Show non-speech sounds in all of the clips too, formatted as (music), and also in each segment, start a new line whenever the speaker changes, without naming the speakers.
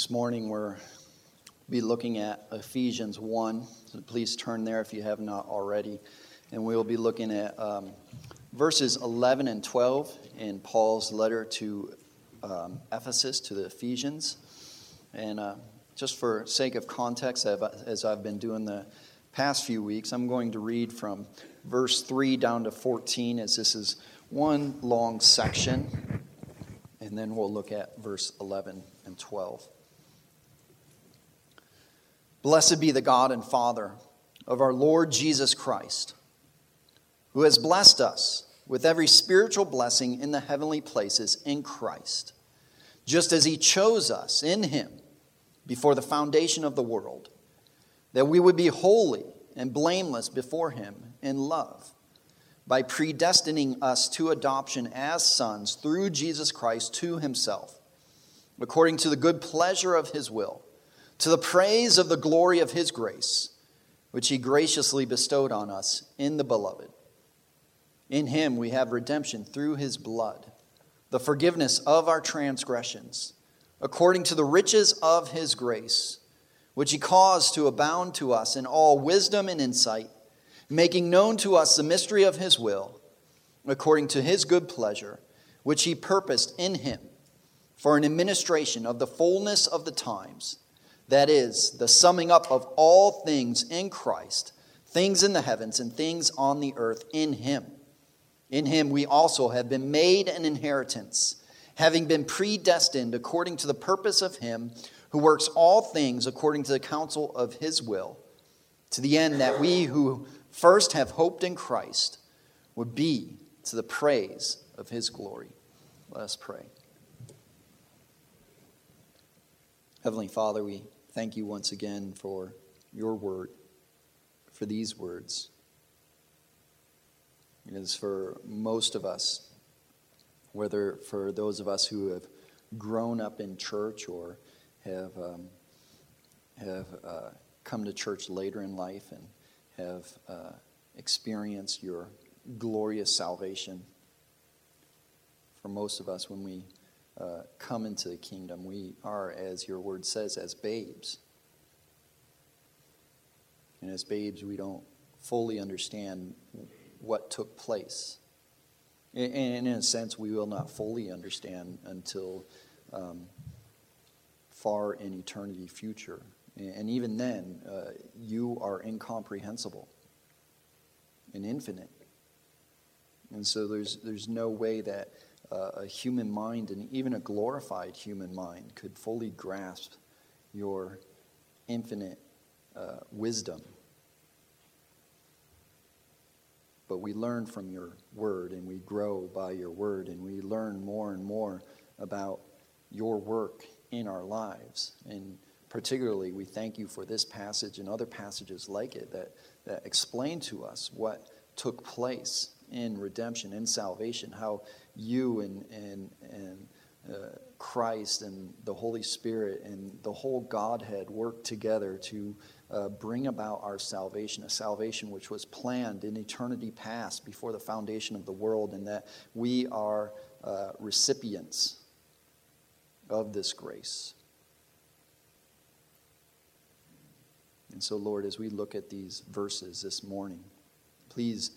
This morning we're be looking at Ephesians 1. So please turn there if you have not already. And we'll be looking at um, verses 11 and 12 in Paul's letter to um, Ephesus, to the Ephesians. And uh, just for sake of context, as I've been doing the past few weeks, I'm going to read from verse 3 down to 14, as this is one long section. And then we'll look at verse 11 and 12. Blessed be the God and Father of our Lord Jesus Christ, who has blessed us with every spiritual blessing in the heavenly places in Christ, just as he chose us in him before the foundation of the world, that we would be holy and blameless before him in love, by predestining us to adoption as sons through Jesus Christ to himself, according to the good pleasure of his will to the praise of the glory of his grace, which he graciously bestowed on us in the beloved. In him we have redemption through his blood, the forgiveness of our transgressions, according to the riches of his grace, which he caused to abound to us in all wisdom and insight, making known to us the mystery of his will, according to his good pleasure, which he purposed in him for an administration of the fullness of the times that is, the summing up of all things in Christ, things in the heavens and things on the earth in Him. In Him we also have been made an inheritance, having been predestined according to the purpose of Him who works all things according to the counsel of His will, to the end that we who first have hoped in Christ would be to the praise of His glory. Let us pray. Heavenly Father, we thank you once again for your word, for these words. It is for most of us, whether for those of us who have grown up in church or have, um, have uh, come to church later in life and have uh, experienced your glorious salvation. For most of us, when we uh, come into the kingdom. We are, as your word says, as babes. And as babes, we don't fully understand what took place. And in a sense, we will not fully understand until um, far in eternity future. And even then, uh, you are incomprehensible and infinite. And so there's, there's no way that a human mind and even a glorified human mind could fully grasp your infinite uh, wisdom. But we learn from your word and we grow by your word and we learn more and more about your work in our lives. And particularly, we thank you for this passage and other passages like it that, that explain to us what took place in redemption, in salvation, how you and, and, and uh, Christ and the Holy Spirit and the whole Godhead work together to uh, bring about our salvation, a salvation which was planned in eternity past before the foundation of the world, and that we are uh, recipients of this grace. And so, Lord, as we look at these verses this morning, please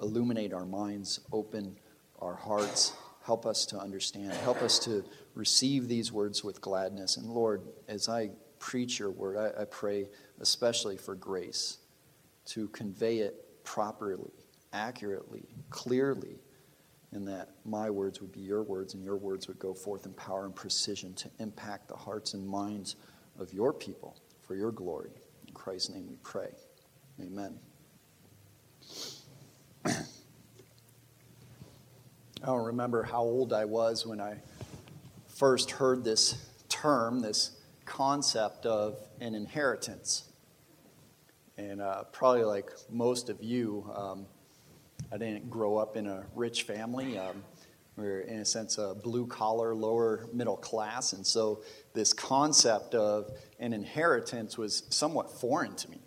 illuminate our minds, open our hearts. Help us to understand. Help us to receive these words with gladness. And Lord, as I preach your word, I, I pray especially for grace to convey it properly, accurately, clearly, and that my words would be your words and your words would go forth in power and precision to impact the hearts and minds of your people for your glory. In Christ's name we pray. Amen. I don't remember how old I was when I first heard this term, this concept of an inheritance. And uh, probably like most of you, um, I didn't grow up in a rich family. Um, we're, in a sense, a blue collar, lower middle class. And so this concept of an inheritance was somewhat foreign to me.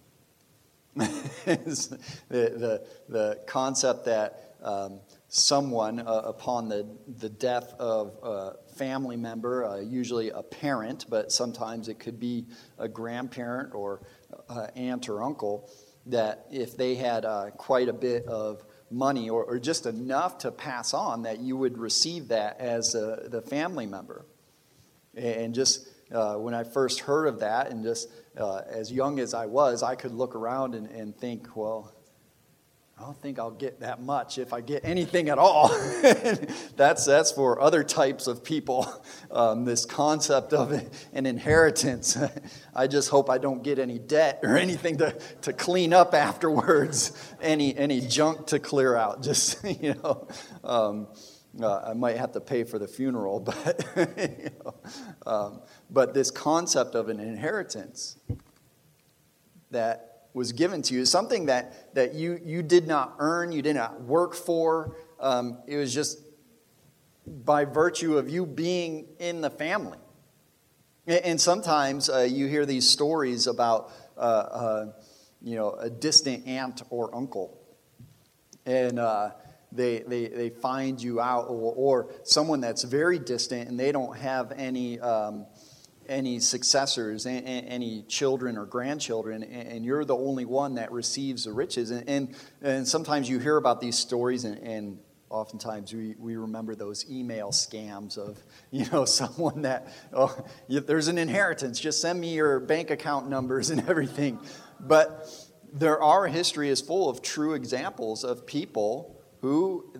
(laughs) the, the, the concept that um, someone, uh, upon the, the death of a family member, uh, usually a parent, but sometimes it could be a grandparent or uh, aunt or uncle, that if they had uh, quite a bit of money or, or, just enough to pass on, that you would receive that as the family member. And just uh, when I first heard of that, and just uh, as young as I was, I could look around and, and think, well, I don't think I'll get that much if I get anything at all. (laughs) that's, that's for other types of people, um, this concept of an inheritance. (laughs) I just hope I don't get any debt or anything to, to clean up afterwards, (laughs) any, any junk to clear out. Just, you know, um, uh, I might have to pay for the funeral, but, you know, um, but this concept of an inheritance that was given to you, is something that, that you, you did not earn, you did not work for. Um, it was just by virtue of you being in the family. And sometimes uh, you hear these stories about, uh, uh, you know, a distant aunt or uncle. And uh, they, they, they find you out, or, or, someone that's very distant and they don't have any. Um, any successors, any children or grandchildren, and you're the only one that receives the riches. And, and, and sometimes you hear about these stories, and, and oftentimes we, we remember those email scams of, (laughs) you know, someone that, oh, there's an inheritance, just send me your bank account numbers and everything. But there, our history is full of true examples of people who,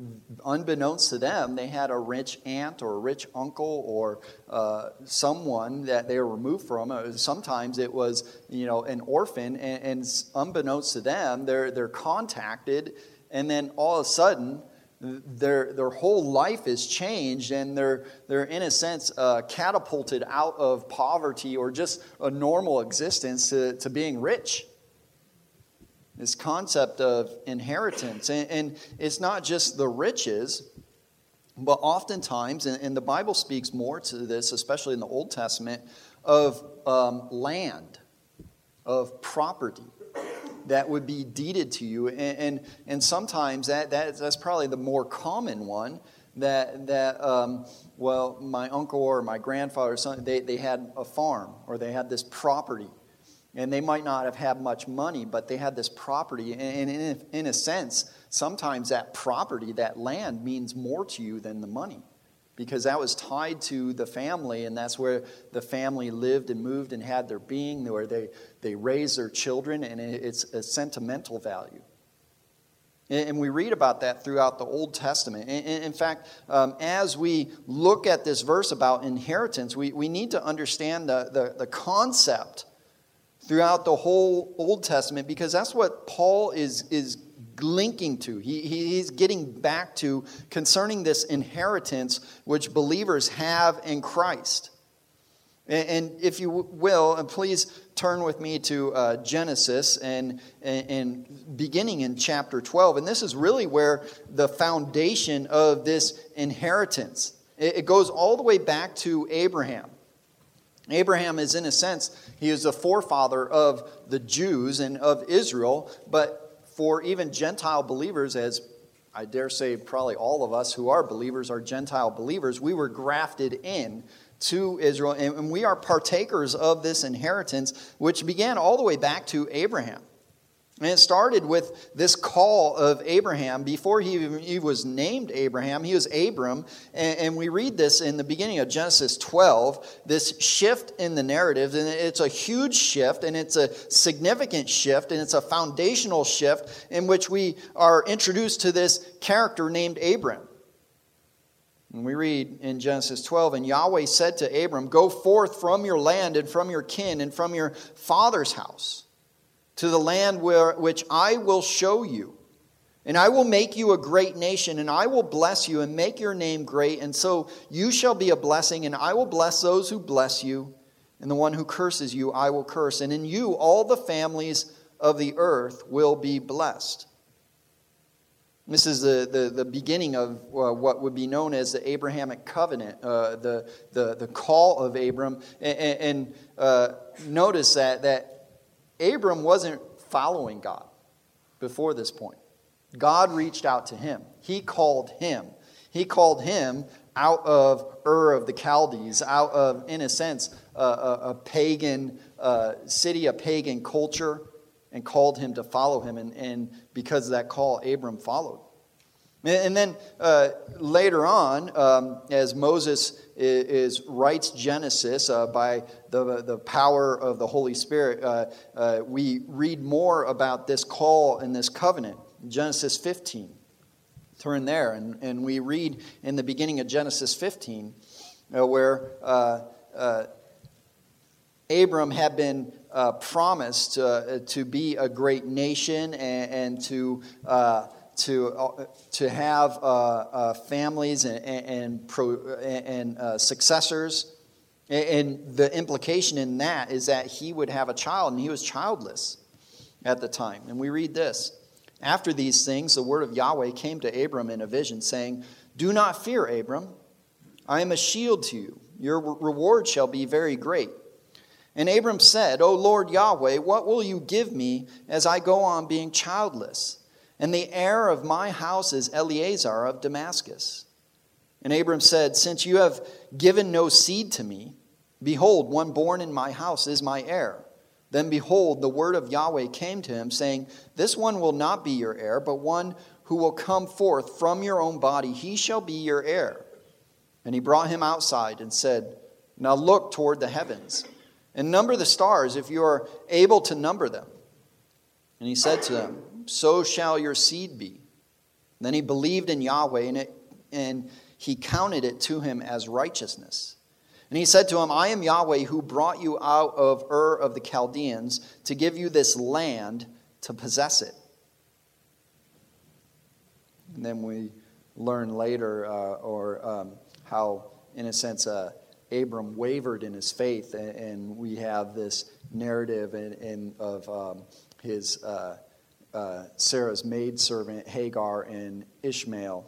unbeknownst to them, they had a rich aunt or a rich uncle or uh, someone that they were removed from. Uh, sometimes it was, you know, an orphan, and, and unbeknownst to them, they're, they're contacted, and then all of a sudden, their, their whole life is changed and they're, they're in a sense uh, catapulted out of poverty or just a normal existence to, to being rich this concept of inheritance. And, and, it's not just the riches, but oftentimes, and, and, the Bible speaks more to this, especially in the Old Testament, of um, land, of property that would be deeded to you. And, and, and sometimes that, that, that's probably the more common one that, that um, well, my uncle or my grandfather, or something, they, they had a farm or they had this property and they might not have had much money, but they had this property. And in, a sense, sometimes that property, that land, means more to you than the money because that was tied to the family, and that's where the family lived and moved and had their being, where they, they raised their children, and it's a sentimental value. And we read about that throughout the Old Testament. In fact, um, as we look at this verse about inheritance, we, we need to understand the, the, the concept throughout the whole Old Testament because that's what Paul is, is linking to. He, he's getting back to concerning this inheritance which believers have in Christ. And, if you will, and please turn with me to uh, Genesis and, and, beginning in chapter 12. And this is really where the foundation of this inheritance. It, it goes all the way back to Abraham. Abraham is, in a sense, he is the forefather of the Jews and of Israel, but for even Gentile believers, as I dare say probably all of us who are believers are Gentile believers, we were grafted in to Israel, and we are partakers of this inheritance, which began all the way back to Abraham. And it started with this call of Abraham. Before he, he was named Abraham, he was Abram. And, and, we read this in the beginning of Genesis 12, this shift in the narrative. And it's a huge shift, and it's a significant shift, and it's a foundational shift in which we are introduced to this character named Abram. And we read in Genesis 12, and Yahweh said to Abram, Go forth from your land and from your kin and from your father's house to the land where, which I will show you. And I will make you a great nation, and I will bless you and make your name great. And so you shall be a blessing, and I will bless those who bless you, and the one who curses you, I will curse. And in you, all the families of the earth will be blessed. This is the, the, the beginning of uh, what would be known as the Abrahamic covenant, uh, the, the, the call of Abram. And, and uh, notice that, that Abram wasn't following God. before this point. God reached out to him, He called him. He called him out of Ur of the Chaldees, out of, in a sense, a, a, a pagan uh, city, a pagan culture, and called him to follow him. And, and because of that call, Abram followed. And then uh, later on, um, as Moses is, is, writes Genesis uh, by the, the power of the Holy Spirit, uh, uh we read more about this call and this covenant. Genesis 15. Turn there, and, and we read in the beginning of Genesis 15 uh, where uh, Abram had been promised to be a great nation and, and to to, uh, to have uh, uh, families and, and, pro, and successors. And the implication in that is that he would have a child, and he was childless at the time. And we read this After these things, the word of Yahweh came to Abram in a vision, saying, Do not fear, Abram. I am a shield to you. Your reward shall be very great. And Abram said, O Lord Yahweh, what will you give me as I go on being childless? And the heir of my house is Eliezer of Damascus. And Abram said, Since you have given no seed to me, behold, one born in my house is my heir. Then behold, the word of Yahweh came to him, saying, This one will not be your heir, but one who will come forth from your own body, he shall be your heir. And he brought him outside and said, Now look toward the heavens and number the stars if you are able to number them. And he said to them, so shall your seed be. Then he believed in Yahweh, and, it, and he counted it to him as righteousness. And he said to him, I am Yahweh who brought you out of Ur of the Chaldeans to give you this land to possess it. And then we learn later, uh, or um, how, in a sense, uh, Abram wavered in his faith, and, and we have this narrative in, in of um, his. Uh, uh, Sarah's maidservant Hagar and Ishmael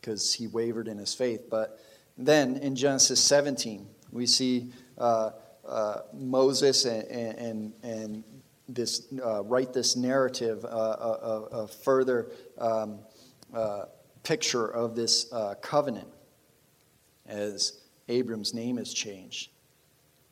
because he wavered in his faith. But then in Genesis 17, we see uh, uh, Moses and, and, and this, uh, write this narrative, uh, a, a, further um, uh, picture of this covenant as Abram's name is changed.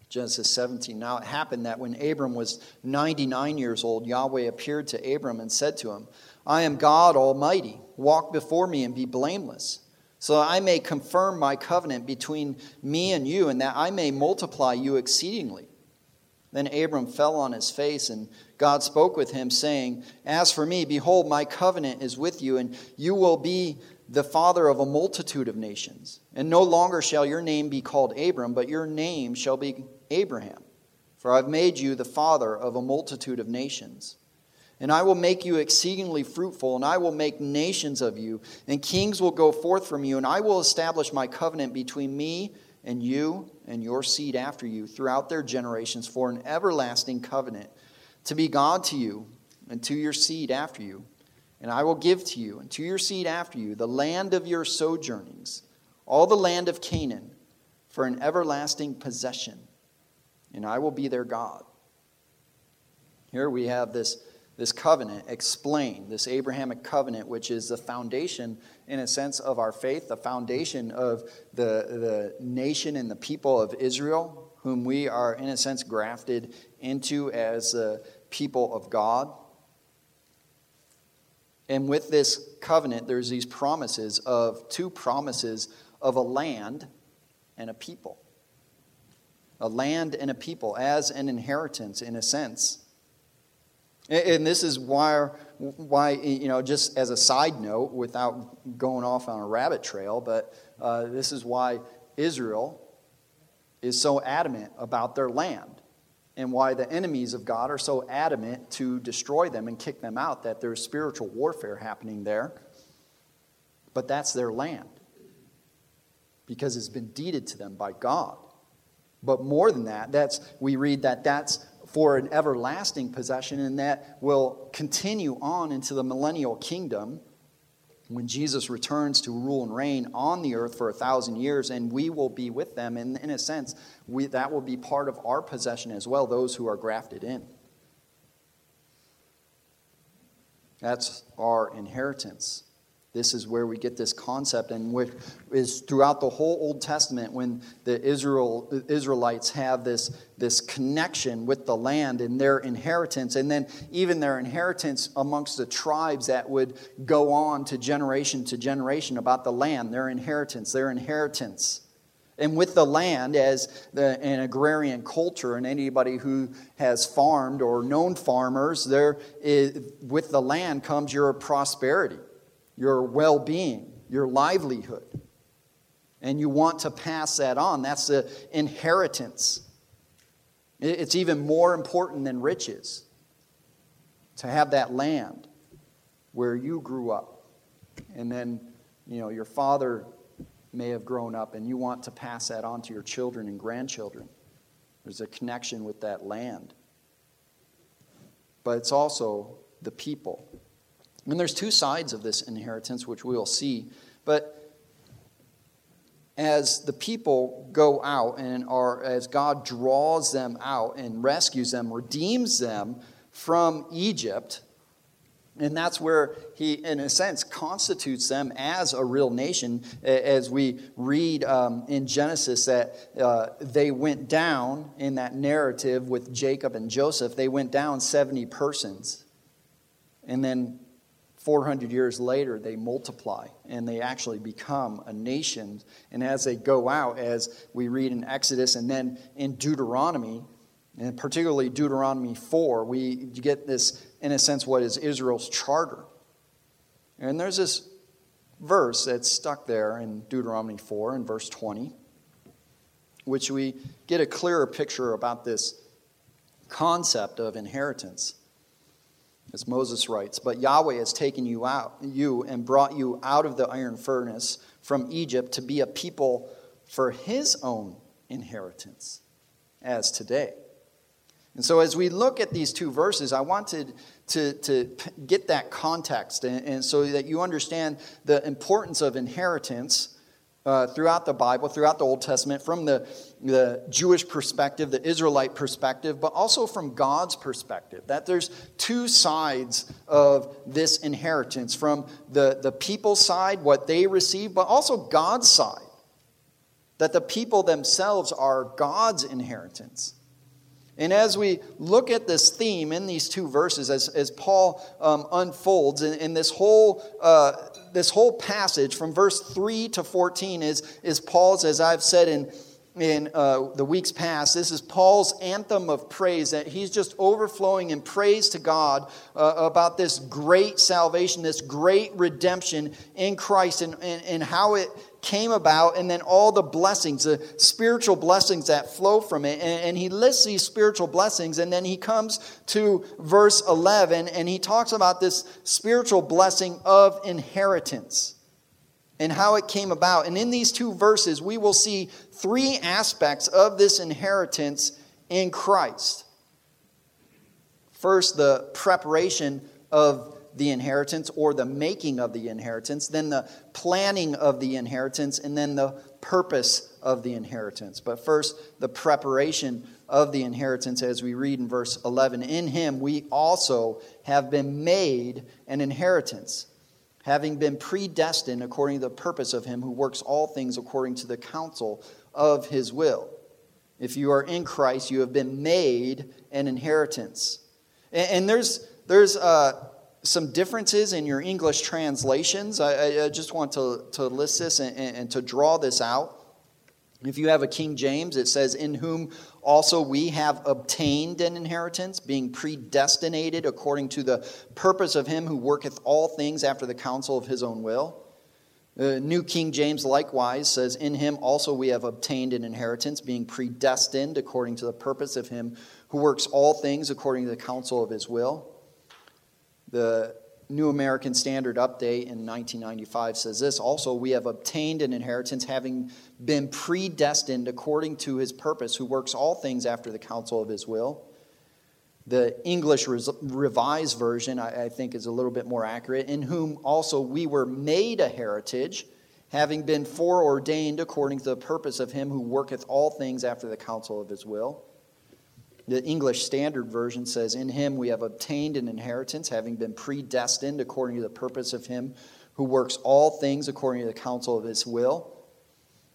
Genesis 17. Now it happened that when Abram was 99 years old, Yahweh appeared to Abram and said to him, I am God Almighty. Walk before me and be blameless, so that I may confirm my covenant between me and you, and that I may multiply you exceedingly. Then Abram fell on his face, and God spoke with him, saying, As for me, behold, my covenant is with you, and you will be the father of a multitude of nations. And no longer shall your name be called Abram, but your name shall be Abraham, for I've made you the father of a multitude of nations. And I will make you exceedingly fruitful, and I will make nations of you, and kings will go forth from you, and I will establish my covenant between me and you and your seed after you throughout their generations for an everlasting covenant, to be God to you and to your seed after you. And I will give to you and to your seed after you the land of your sojournings, all the land of Canaan, for an everlasting possession and I will be their God. Here we have this, this covenant explained, this Abrahamic covenant, which is the foundation, in a sense, of our faith, the foundation of the, the nation and the people of Israel, whom we are, in a sense, grafted into as the people of God. And with this covenant, there's these promises of two promises of a land and a people a land and a people as an inheritance in a sense. And this is why, why you know, just as a side note, without going off on a rabbit trail, but uh, this is why Israel is so adamant about their land and why the enemies of God are so adamant to destroy them and kick them out, that there's spiritual warfare happening there. But that's their land because it's been deeded to them by God. But more than that, that's, we read that that's for an everlasting possession and that will continue on into the millennial kingdom when Jesus returns to rule and reign on the earth for a thousand years, and we will be with them. And in a sense, we, that will be part of our possession as well, those who are grafted in. That's our inheritance. This is where we get this concept, and which is throughout the whole Old Testament when the Israel, Israelites have this, this connection with the land and their inheritance, and then even their inheritance amongst the tribes that would go on to generation to generation about the land, their inheritance, their inheritance. And with the land, as the, an agrarian culture, and anybody who has farmed or known farmers, there is, with the land comes your prosperity your well being, your livelihood. And you want to pass that on. That's the inheritance. It's even more important than riches to have that land where you grew up. And then, you know, your father may have grown up and you want to pass that on to your children and grandchildren. There's a connection with that land. But it's also the people and there's two sides of this inheritance, which we will see. But as the people go out and are, as God draws them out and rescues them, redeems them from Egypt, and that's where he, in a sense, constitutes them as a real nation. As we read um, in Genesis that uh, they went down in that narrative with Jacob and Joseph, they went down 70 persons. And then 400 years later, they multiply and they actually become a nation. And as they go out, as we read in Exodus and then in Deuteronomy, and particularly Deuteronomy 4, we get this, in a sense, what is Israel's charter. And there's this verse that's stuck there in Deuteronomy 4 in verse 20, which we get a clearer picture about this concept of inheritance. As Moses writes, But Yahweh has taken you out, you and brought you out of the iron furnace from Egypt to be a people for his own inheritance, as today. And so, as we look at these two verses, I wanted to, to get that context and, and so that you understand the importance of inheritance uh, throughout the Bible, throughout the Old Testament, from the, the Jewish perspective, the Israelite perspective, but also from God's perspective. That there's two sides of this inheritance from the, the people's side, what they receive, but also God's side. That the people themselves are God's inheritance. And as we look at this theme in these two verses, as, as Paul um, unfolds in, in this whole uh, this whole passage from verse 3 to 14 is, is Paul's, as I've said in, in uh, the weeks past, this is Paul's anthem of praise, that he's just overflowing in praise to God uh, about this great salvation, this great redemption in Christ, and, and, and how it came about, and then all the blessings, the spiritual blessings that flow from it. And, and, he lists these spiritual blessings, and then he comes to verse 11, and he talks about this spiritual blessing of inheritance and how it came about. And in these two verses, we will see three aspects of this inheritance in Christ. First, the preparation of the inheritance or the making of the inheritance, then the planning of the inheritance, and then the purpose of the inheritance. But first, the preparation of the inheritance, as we read in verse 11 In him we also have been made an inheritance, having been predestined according to the purpose of him who works all things according to the counsel of his will. If you are in Christ, you have been made an inheritance. And, there's, there's uh, some differences in your English translations. I, I just want to, to list this and, and, to draw this out. If you have a King James, it says, In whom also we have obtained an inheritance, being predestinated according to the purpose of him who worketh all things after the counsel of his own will. The New King James likewise says, In him also we have obtained an inheritance, being predestined according to the purpose of him who works all things according to the counsel of his will. The New American Standard Update in 1995 says this Also, we have obtained an inheritance, having been predestined according to his purpose, who works all things after the counsel of his will. The English Revised Version, I think, is a little bit more accurate, in whom also we were made a heritage, having been foreordained according to the purpose of him who worketh all things after the counsel of his will. The English Standard Version says, In him we have obtained an inheritance, having been predestined according to the purpose of him who works all things according to the counsel of his will.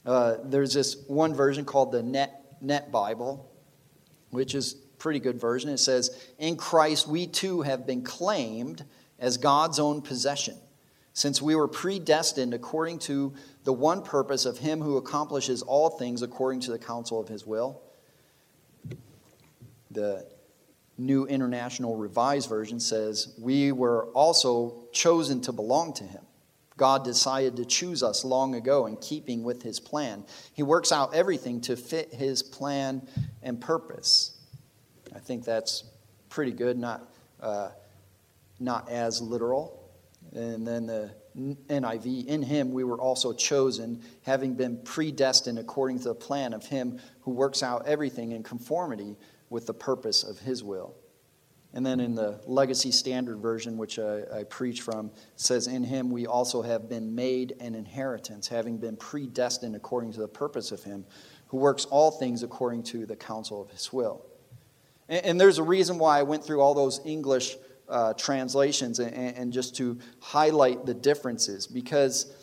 Uh, there's this one version called the Net, Net Bible, which is pretty good version. It says, In Christ we too have been claimed as God's own possession, since we were predestined according to the one purpose of Him who accomplishes all things according to the counsel of His will. The New International Reader's Version says, We were also chosen to belong to Him. God decided to choose us long ago in keeping with His plan. He works out everything to fit His plan and purpose. I think that's pretty good, not, uh, not as literal. And then the NIV, in him we were also chosen, having been predestined according to the plan of him who works out everything in conformity with the purpose of his will. And then in the Legacy Standard Version, which I, I, preach from, says, In him we also have been made an inheritance, having been predestined according to the purpose of him who works all things according to the counsel of his will. And, and there's a reason why I went through all those English uh, translations and, and just to highlight the differences, because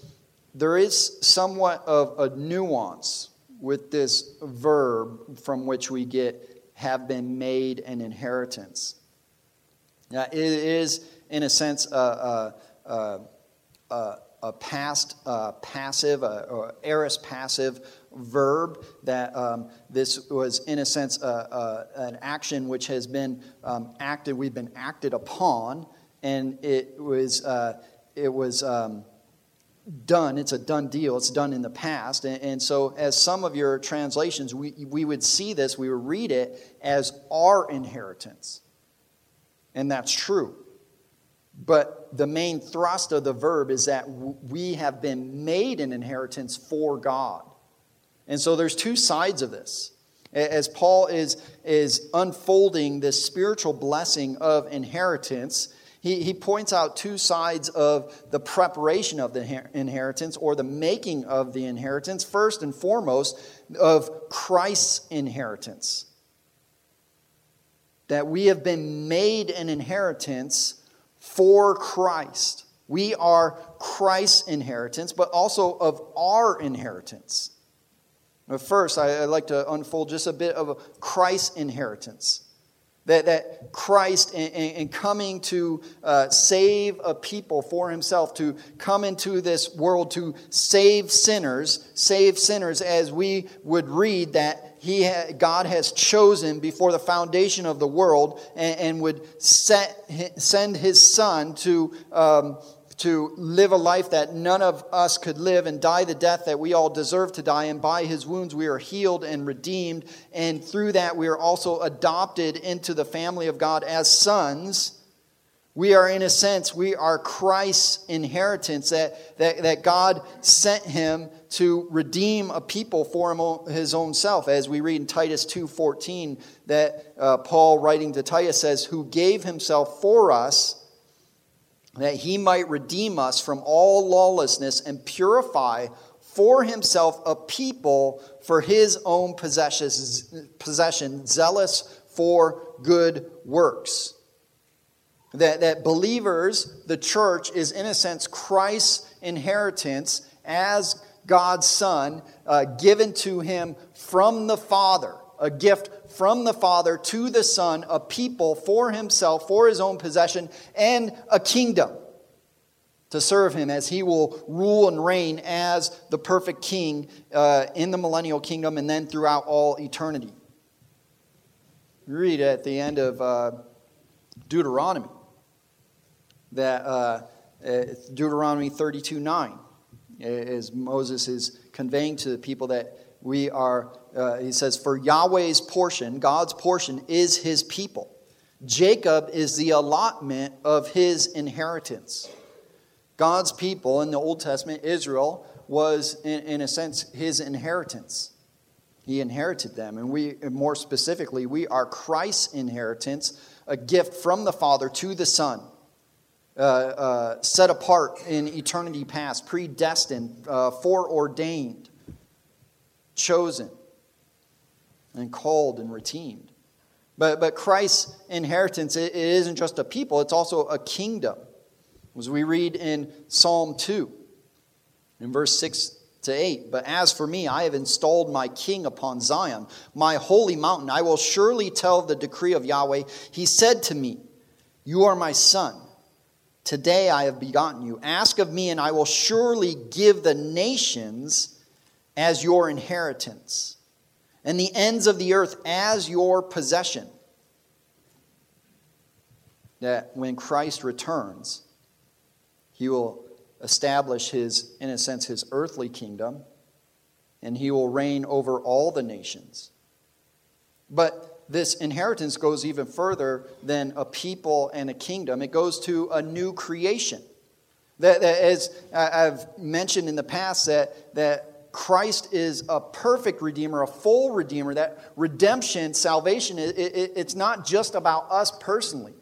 there is somewhat of a nuance with this verb from which we get have been made an inheritance. Now, it is, in a sense, a, a, a, a past uh, passive, or aorist passive verb that um, this was, in a sense, an action which has been um, acted, we've been acted upon, and it was, uh, it was um, done. It's a done deal. It's done in the past. And, and, so, as some of your translations, we, we would see this, we would read it as our inheritance. And that's true. But the main thrust of the verb is that we have been made an inheritance for God. And so there's two sides of this. As Paul is, is unfolding this spiritual blessing of inheritance, he, he points out two sides of the preparation of the inheritance or the making of the inheritance. First and foremost, of Christ's inheritance. That we have been made an inheritance for Christ. We are Christ's inheritance, but also of our inheritance. But First, I'd like to unfold just a bit of Christ's inheritance. That, that Christ, in, in coming to uh, save a people for himself, to come into this world to save sinners, save sinners, as we would read that he ha- God has chosen before the foundation of the world and, and would set, send his son to. Um, to live a life that none of us could live and die the death that we all deserve to die. And by his wounds, we are healed and redeemed. And through that, we are also adopted into the family of God as sons. We are, in a sense, we are Christ's inheritance that, that, that God sent him to redeem a people for his own self. As we read in Titus 2.14, that uh, Paul, writing to Titus, says, who gave himself for us that he might redeem us from all lawlessness and purify for himself a people for his own possession, zealous for good works. That, that believers, the church, is in a sense Christ's inheritance as God's Son, uh, given to him from the Father, a gift from the Father to the Son a people for himself, for his own possession, and a kingdom to serve him as he will rule and reign as the perfect king uh, in the millennial kingdom and then throughout all eternity. Read at the end of uh, Deuteronomy that uh, Deuteronomy 32 9, as Moses is conveying to the people that we are uh, he says, For Yahweh's portion, God's portion, is his people. Jacob is the allotment of his inheritance. God's people in the Old Testament, Israel, was, in, in a sense, his inheritance. He inherited them. And we, more specifically, we are Christ's inheritance, a gift from the Father to the Son. Uh, uh, set apart in eternity past, predestined, uh, foreordained, chosen and called and redeemed. But, but Christ's inheritance, it, it isn't just a people, it's also a kingdom. As we read in Psalm 2, in verse 6 to 8. But as for me, I have installed my king upon Zion, my holy mountain. I will surely tell the decree of Yahweh. He said to me, You are my son. Today I have begotten you. Ask of me, and I will surely give the nations as your inheritance, and the ends of the earth as your possession. That when Christ returns, he will establish his, in a sense, his earthly kingdom, and he will reign over all the nations. But this inheritance goes even further than a people and a kingdom, it goes to a new creation. That, that as I've mentioned in the past, that, that Christ is a perfect redeemer, a full redeemer, that redemption, salvation, it, it, it's not just about us personally.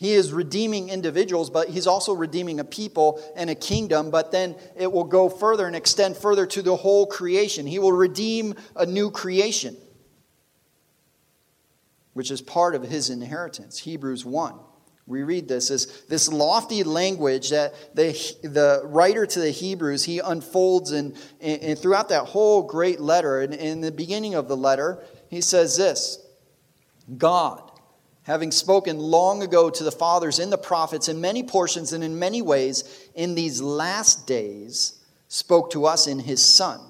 He is redeeming individuals, but he's also redeeming a people and a kingdom. But then it will go further and extend further to the whole creation. He will redeem a new creation, which is part of his inheritance. Hebrews 1. We read this is this lofty language that the, the writer to the Hebrews he unfolds and, and throughout that whole great letter. And in the beginning of the letter, he says this God having spoken long ago to the fathers in the prophets in many portions and in many ways, in these last days spoke to us in his Son,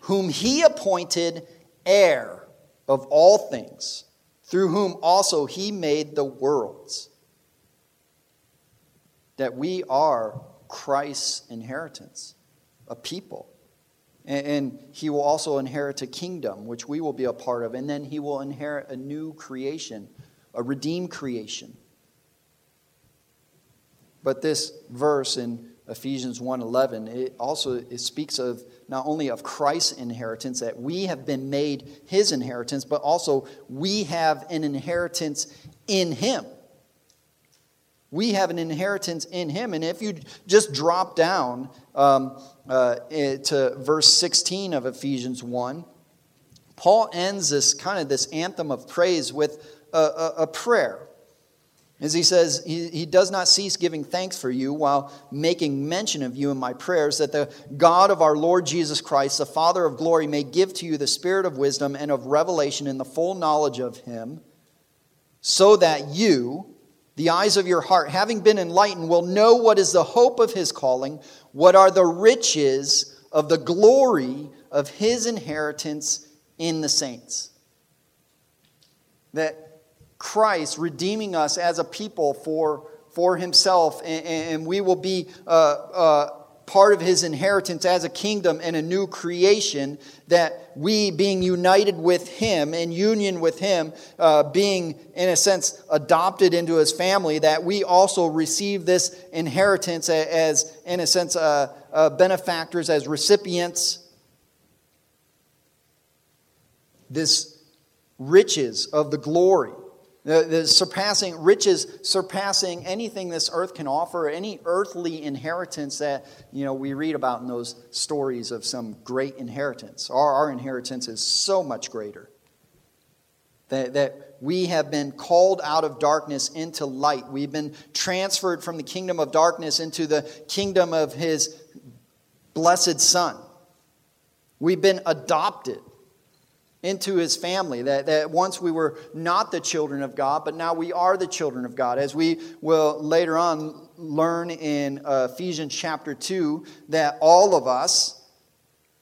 whom he appointed heir of all things, through whom also he made the worlds. That we are Christ's inheritance, a people. And he will also inherit a kingdom, which we will be a part of. And then he will inherit a new creation a redeemed creation. But this verse in Ephesians 1:11 it also it speaks of not only of Christ's inheritance that we have been made his inheritance but also we have an inheritance in him. We have an inheritance in him and if you just drop down um, uh, eh, to verse 16 of Ephesians 1 Paul ends this kind of this anthem of praise with a, a, a prayer. As he says, he, he does not cease giving thanks for you while making mention of you in my prayers, that the God of our Lord Jesus Christ, the Father of glory, may give to you the spirit of wisdom and of revelation in the full knowledge of him, so that you, the eyes of your heart, having been enlightened, will know what is the hope of his calling, what are the riches of the glory of his inheritance in the saints. That Christ redeeming us as a people for, for himself, and, and we will be uh, uh, part of his inheritance as a kingdom and a new creation, that we, being united with him, in union with him, uh, being, in a sense, adopted into his family, that we also receive this inheritance as, in a sense, uh, uh, benefactors, as recipients. This riches of the glory the, the, surpassing riches, surpassing anything this earth can offer, any earthly inheritance that you know we read about in those stories of some great inheritance. Our, our inheritance is so much greater. That, that we have been called out of darkness into light. We've been transferred from the kingdom of darkness into the kingdom of his blessed Son. We've been adopted into his family. That, that once we were not the children of God, but now we are the children of God. As we will later on learn in uh, Ephesians chapter 2, that all of us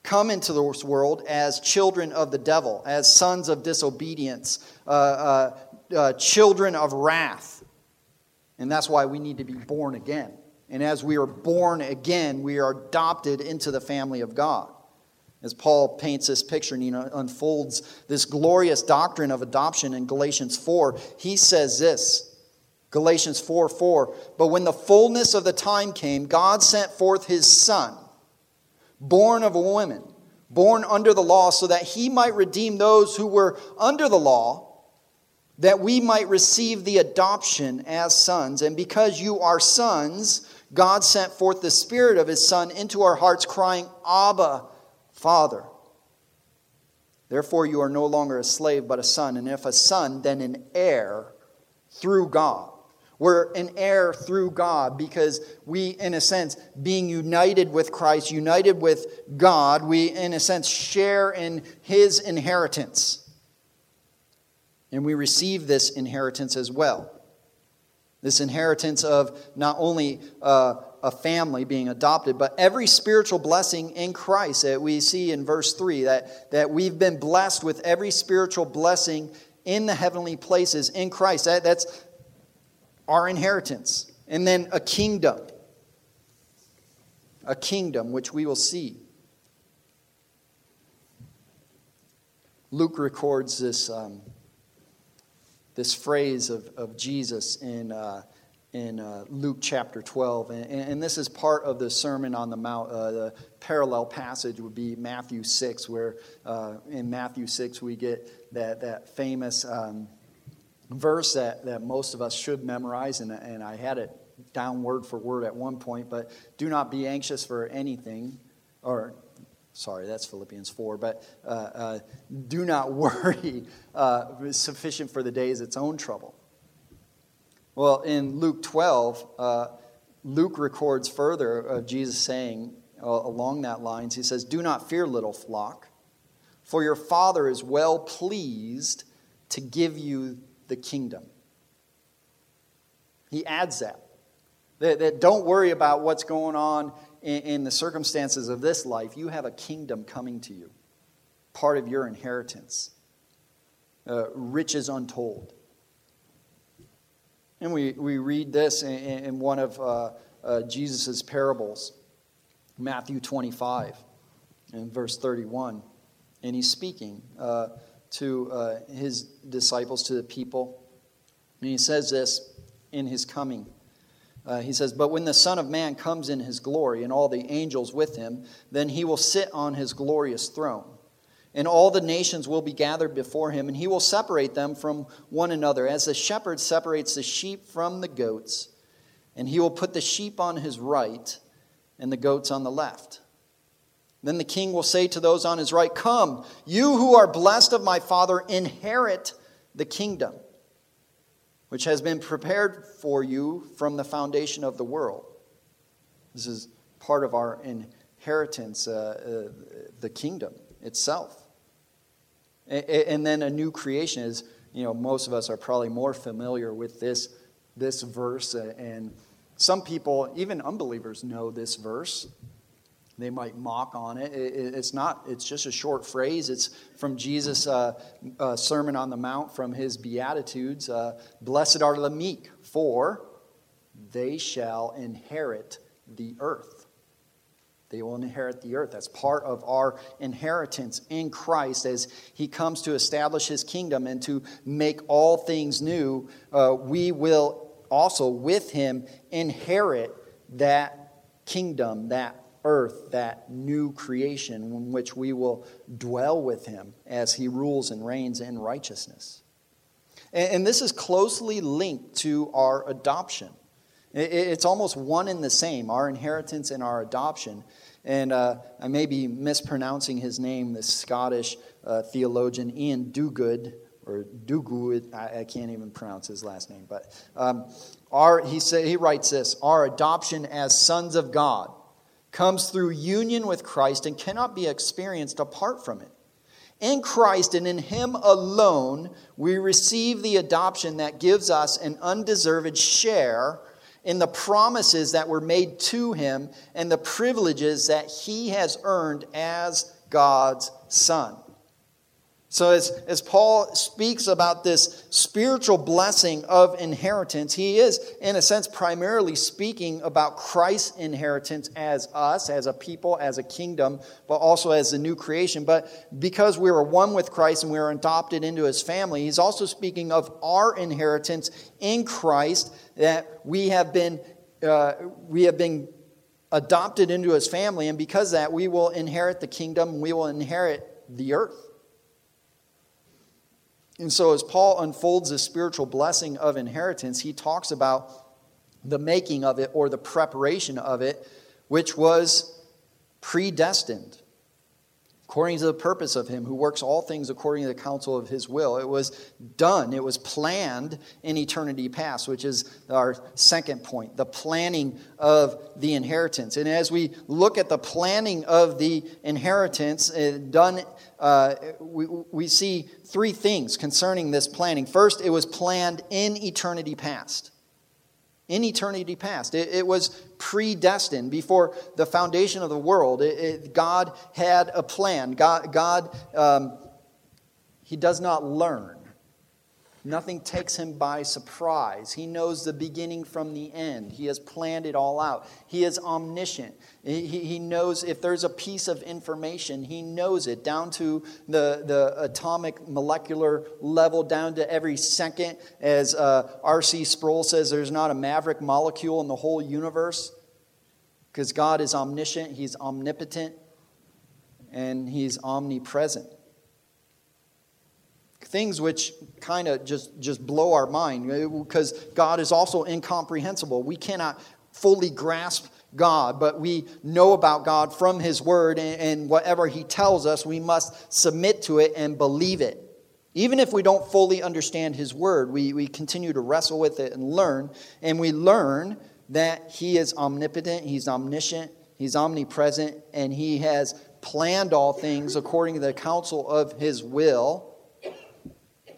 come into this world as children of the devil, as sons of disobedience, uh, uh, uh children of wrath. And that's why we need to be born again. And as we are born again, we are adopted into the family of God as Paul paints this picture and he unfolds this glorious doctrine of adoption in Galatians 4, he says this Galatians 4 4. But when the fullness of the time came, God sent forth his Son, born of a woman, born under the law, so that he might redeem those who were under the law, that we might receive the adoption as sons. And because you are sons, God sent forth the Spirit of his Son into our hearts, crying, Abba. Father. Therefore, you are no longer a slave, but a son. And if a son, then an heir through God. We're an heir through God because we, in a sense, being united with Christ, united with God, we, in a sense, share in his inheritance. And we receive this inheritance as well. This inheritance of not only uh, a family being adopted, but every spiritual blessing in Christ that we see in verse 3 that, that we've been blessed with every spiritual blessing in the heavenly places in Christ. That, that's our inheritance. And then a kingdom. A kingdom which we will see. Luke records this, um, this phrase of, of Jesus in. Uh, in uh, Luke chapter 12. And, and, this is part of the Sermon on the Mount. Uh, the parallel passage would be Matthew 6, where uh, in Matthew 6 we get that, that famous um, verse that, that most of us should memorize. And, and I had it down word for word at one point, but do not be anxious for anything, or sorry, that's Philippians 4, but uh, uh, do not (laughs) worry, uh, sufficient for the day is its own trouble. Well, in Luke 12, uh, Luke records further of Jesus saying uh, along that lines, he says, Do not fear, little flock, for your Father is well pleased to give you the kingdom. He adds that. That, that don't worry about what's going on in, in the circumstances of this life. You have a kingdom coming to you, part of your inheritance, uh, riches untold. And we, we read this in, in one of uh, uh, Jesus' parables, Matthew 25, in verse 31. And he's speaking uh, to uh, his disciples, to the people. And he says this in his coming. Uh, he says, But when the Son of Man comes in his glory and all the angels with him, then he will sit on his glorious throne and all the nations will be gathered before him, and he will separate them from one another, as the shepherd separates the sheep from the goats. And he will put the sheep on his right and the goats on the left. Then the king will say to those on his right, Come, you who are blessed of my Father, inherit the kingdom, which has been prepared for you from the foundation of the world. This is part of our inheritance, uh, uh, the kingdom itself. And then a new creation is, you know, most of us are probably more familiar with this, this verse. And some people, even unbelievers, know this verse. They might mock on it. It's not, it's just a short phrase. It's from Jesus' uh, uh, Sermon on the Mount, from his Beatitudes. Uh, Blessed are the meek, for they shall inherit the earth. They will inherit the earth. That's part of our inheritance in Christ as He comes to establish His kingdom and to make all things new. Uh, we will also, with Him, inherit that kingdom, that earth, that new creation in which we will dwell with Him as He rules and reigns in righteousness. And, and this is closely linked to our adoption. It's almost one and the same, our inheritance and our adoption. And uh, I may be mispronouncing his name, this Scottish uh, theologian, Iain Duguid, or Duguid, I, I, can't even pronounce his last name. But um, our, he, say, he writes this Our adoption as sons of God comes through union with Christ and cannot be experienced apart from it. In Christ and in Him alone, we receive the adoption that gives us an undeserved share in the promises that were made to him and the privileges that he has earned as God's son. So, as, as Paul speaks about this spiritual blessing of inheritance, he is, in a sense, primarily speaking about Christ's inheritance as us, as a people, as a kingdom, but also as a new creation. But because we are one with Christ and we are adopted into his family, he's also speaking of our inheritance in Christ, that we have been, uh, we have been adopted into his family, and because that, we will inherit the kingdom, we will inherit the earth. And so, as Paul unfolds this spiritual blessing of inheritance, he talks about the making of it or the preparation of it, which was predestined. According to the purpose of him who works all things according to the counsel of his will. It was done, it was planned in eternity past, which is our second point the planning of the inheritance. And as we look at the planning of the inheritance uh, done, uh, we, we see three things concerning this planning. First, it was planned in eternity past in eternity past. It, it, was predestined before the foundation of the world. It, it, God had a plan. God, God um, He does not learn. Nothing takes him by surprise. He knows the beginning from the end. He has planned it all out. He is omniscient. He, he knows if there's a piece of information, he knows it down to the, the atomic molecular level, down to every second. As uh, R.C. Sproul says, there's not a maverick molecule in the whole universe because God is omniscient, He's omnipotent, and He's omnipresent things which kind of just, just blow our mind because God is also incomprehensible. We cannot fully grasp God, but we know about God from His Word, and, and whatever He tells us, we must submit to it and believe it. Even if we don't fully understand His Word, we, we continue to wrestle with it and learn, and we learn that He is omnipotent, He's omniscient, He's omnipresent, and He has planned all things according to the counsel of His will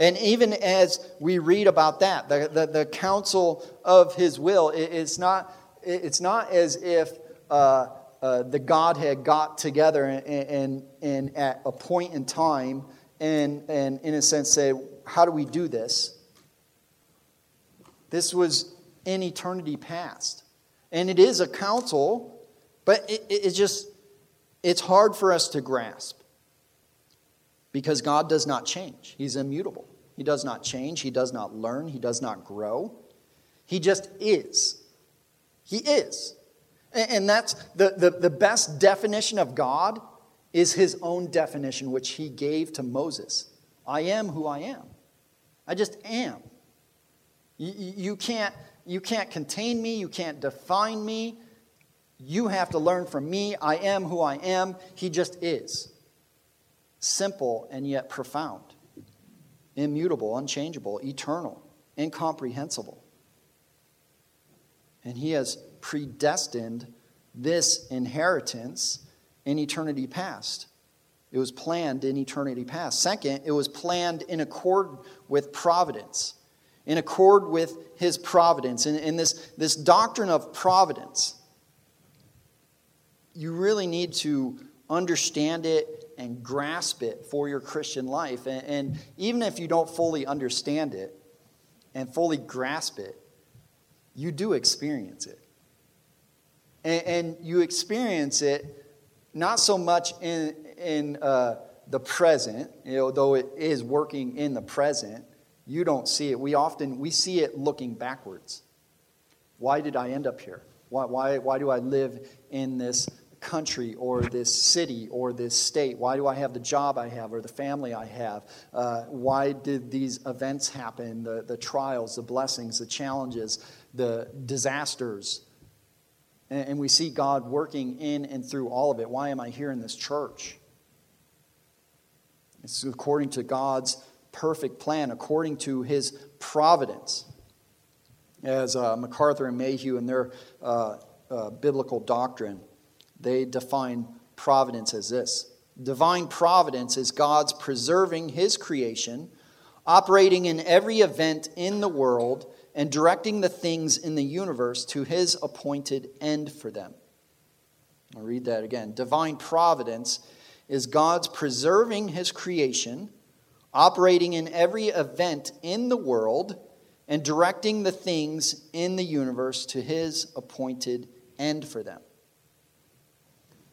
and even as we read about that, the, the, the counsel of his will, it, it's, not, it's not as if uh, uh, the Godhead got together and, and, and at a point in time and, and, in a sense, say, How do we do this? This was in eternity past. And it is a counsel, but it, it, it just, it's hard for us to grasp because God does not change, He's immutable. He does not change, He does not learn, He does not grow. He just is. He is. And that's the, the, the best definition of God is His own definition, which He gave to Moses I am who I am. I just am. You, you, can't, you can't contain me, you can't define me. You have to learn from me. I am who I am. He just is. Simple and yet profound immutable, unchangeable, eternal, incomprehensible. And He has predestined this inheritance in eternity past. It was planned in eternity past. Second, it was planned in accord with providence, in accord with His providence. And, and this, this doctrine of providence, you really need to understand it and grasp it for your Christian life. And, and even if you don't fully understand it and fully grasp it, you do experience it. And, and you experience it not so much in, in uh, the present, you know, though it is working in the present, you don't see it. We often we see it looking backwards. Why did I end up here? Why, why, why do I live in this country or this city or this state? Why do I have the job I have or the family I have? Uh, why did these events happen? The, the trials, the blessings, the challenges, the disasters. And, and we see God working in and through all of it. Why am I here in this church? It's according to God's perfect plan, according to his providence. As uh, MacArthur and Mayhue in their uh, uh, biblical doctrine they define providence as this Divine providence is God's preserving his creation, operating in every event in the world, and directing the things in the universe to his appointed end for them. I'll read that again. Divine providence is God's preserving his creation, operating in every event in the world, and directing the things in the universe to his appointed end for them.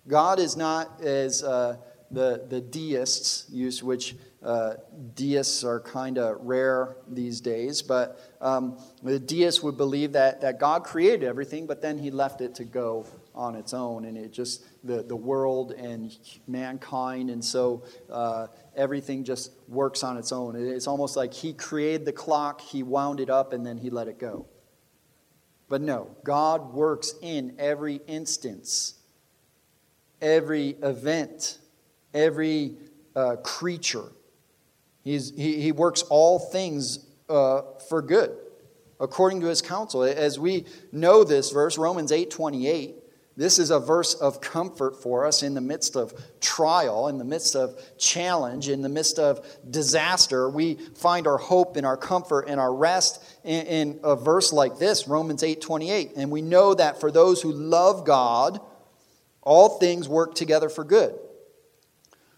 God is not as uh, the, the deists use, which uh, deists are kind of rare these days, but um, the deists would believe that, that God created everything, but then he left it to go on its own, and it just, the, the world and mankind, and so uh, everything just works on its own. It's almost like he created the clock, he wound it up, and then he let it go. But no, God works in every instance every event every uh, creature. He's, he, he works all things uh, for good according to his counsel. As we know this verse, Romans 8 28, this is a verse of comfort for us in the midst of trial, in the midst of challenge, in the midst of disaster. We find our hope and our comfort and our rest in, in a verse like this, Romans 8 28. And we know that for those who love God, all things work together for good.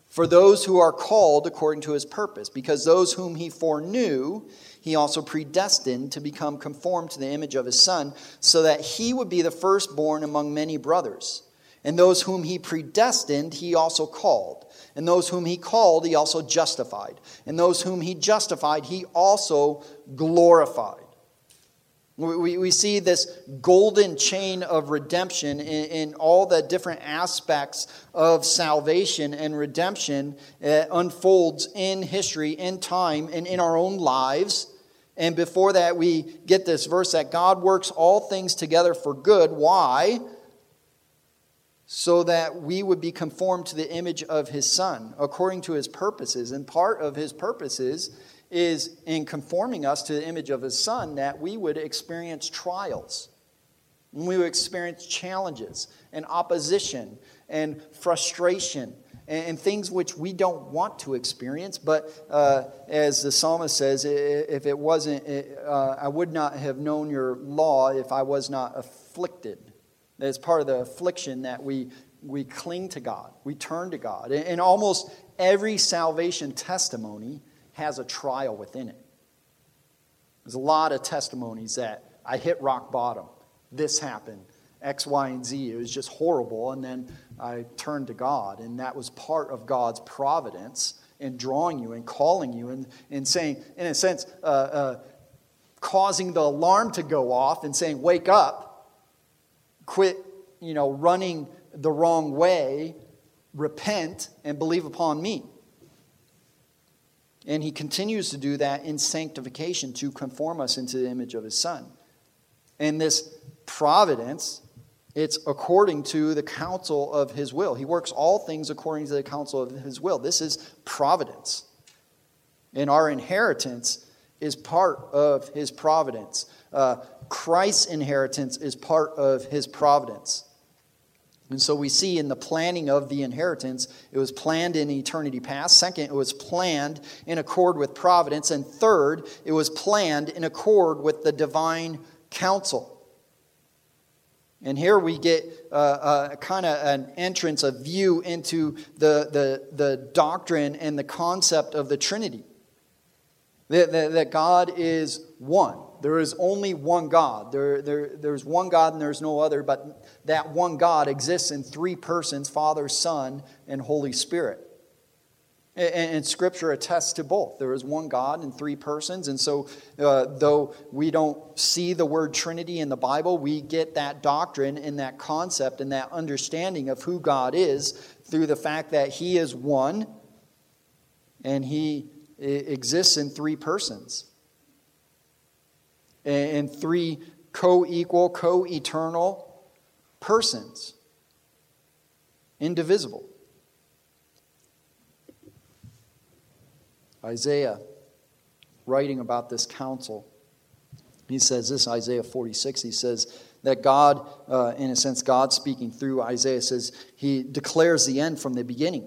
For those who are called according to his purpose, because those whom he foreknew, he also predestined to become conformed to the image of his Son, so that he would be the firstborn among many brothers. And those whom he predestined, he also called. And those whom he called, he also justified. And those whom he justified, he also glorified. We, we see this golden chain of redemption in, in all the different aspects of salvation and redemption uh, unfolds in history, in time, and in our own lives. And before that, we get this verse that God works all things together for good. Why? So that we would be conformed to the image of his Son, according to his purposes. And part of his purposes is in conforming us to the image of his son that we would experience trials and we would experience challenges and opposition and frustration and, and things which we don't want to experience. But uh, as the psalmist says if it wasn't uh, i would not have known your law if i was not afflicted. As part of the affliction that we we cling to god we turn to god. And almost every salvation testimony has a trial within it. There's a lot of testimonies that I hit rock bottom. This happened. X, Y, and Z. It was just horrible. And then I turned to God. And that was part of God's providence in drawing you and calling you and, and saying, in a sense, uh, uh, causing the alarm to go off and saying, wake up, quit, you know, running the wrong way, repent, and believe upon me. And he continues to do that in sanctification to conform us into the image of his son. And this providence, it's according to the counsel of his will. He works all things according to the counsel of his will. This is providence. And our inheritance is part of his providence. Uh, Christ's inheritance is part of his providence. And so we see in the planning of the inheritance, it was planned in eternity past. Second, it was planned in accord with providence. And third, it was planned in accord with the divine counsel. And here we get uh, uh, kind of an entrance, a view into the, the, the doctrine and the concept of the Trinity. That, that, that God is one. There is only one God. There, there, there's one God and there's no other, but that one God exists in three persons Father, Son, and Holy Spirit. And, and Scripture attests to both. There is one God in three persons. And so, uh, though we don't see the word Trinity in the Bible, we get that doctrine and that concept and that understanding of who God is through the fact that He is one and He exists in three persons and three co equal, co eternal persons, indivisible. Isaiah, writing about this counsel, he says this Isaiah 46, he says that God, uh, in a sense, God speaking through Isaiah says, he declares the end from the beginning.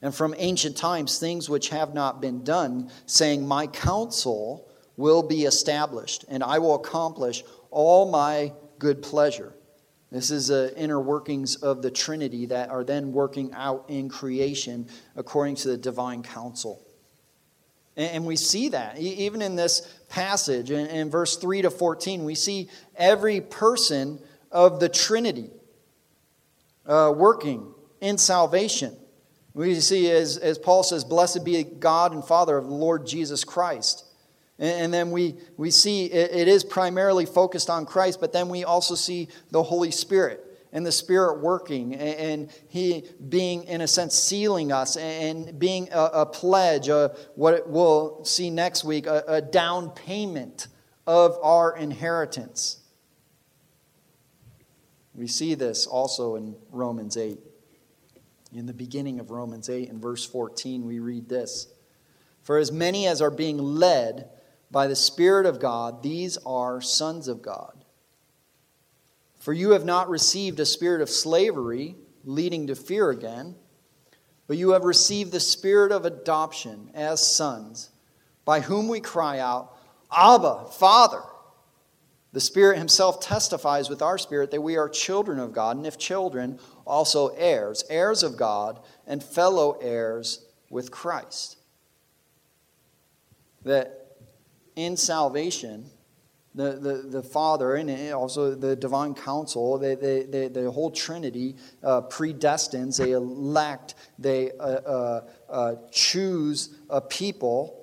And from ancient times, things which have not been done, saying, My counsel will be established, and I will accomplish all my good pleasure. This is the inner workings of the Trinity that are then working out in creation according to the divine counsel. And we see that even in this passage, in verse 3 to 14, we see every person of the Trinity uh, working in salvation. We see, as, as Paul says, Blessed be God and Father of the Lord Jesus Christ. And then we, we see it, is primarily focused on Christ, but then we also see the Holy Spirit and the Spirit working and He being, in a sense, sealing us and being a, a pledge, a, what we'll see next week, a, a down payment of our inheritance. We see this also in Romans 8. In the beginning of Romans 8 and verse 14, we read this For as many as are being led by the Spirit of God, these are sons of God. For you have not received a spirit of slavery, leading to fear again, but you have received the spirit of adoption as sons, by whom we cry out, Abba, Father. The Spirit Himself testifies with our spirit that we are children of God, and if children, also heirs, heirs of God, and fellow heirs with Christ. That in salvation, the, the, the Father and also the divine counsel, they, they, they, the whole Trinity uh, predestines, they elect, they uh, uh, uh choose a people.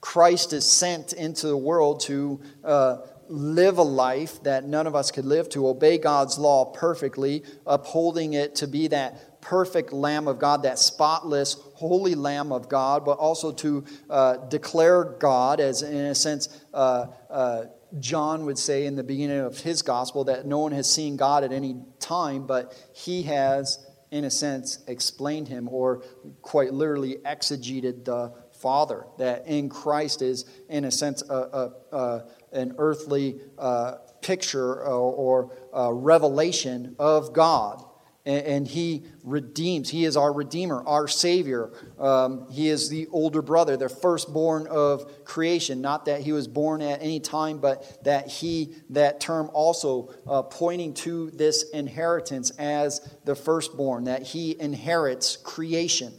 Christ is sent into the world to uh, live a life that none of us could live, to obey God's law perfectly, upholding it to be that perfect Lamb of God, that spotless, holy Lamb of God, but also to uh, declare God, as in a sense, uh, uh, John would say in the beginning of his gospel, that no one has seen God at any time, but he has, in a sense, explained him, or quite literally exegeted the Father. That in Christ is, in a sense, a, a, a an earthly uh, picture or, or revelation of God. And, and, He redeems. He is our Redeemer, our Savior. Um, he is the older brother, the firstborn of creation. Not that He was born at any time, but that He, that term also uh, pointing to this inheritance as the firstborn, that He inherits creation.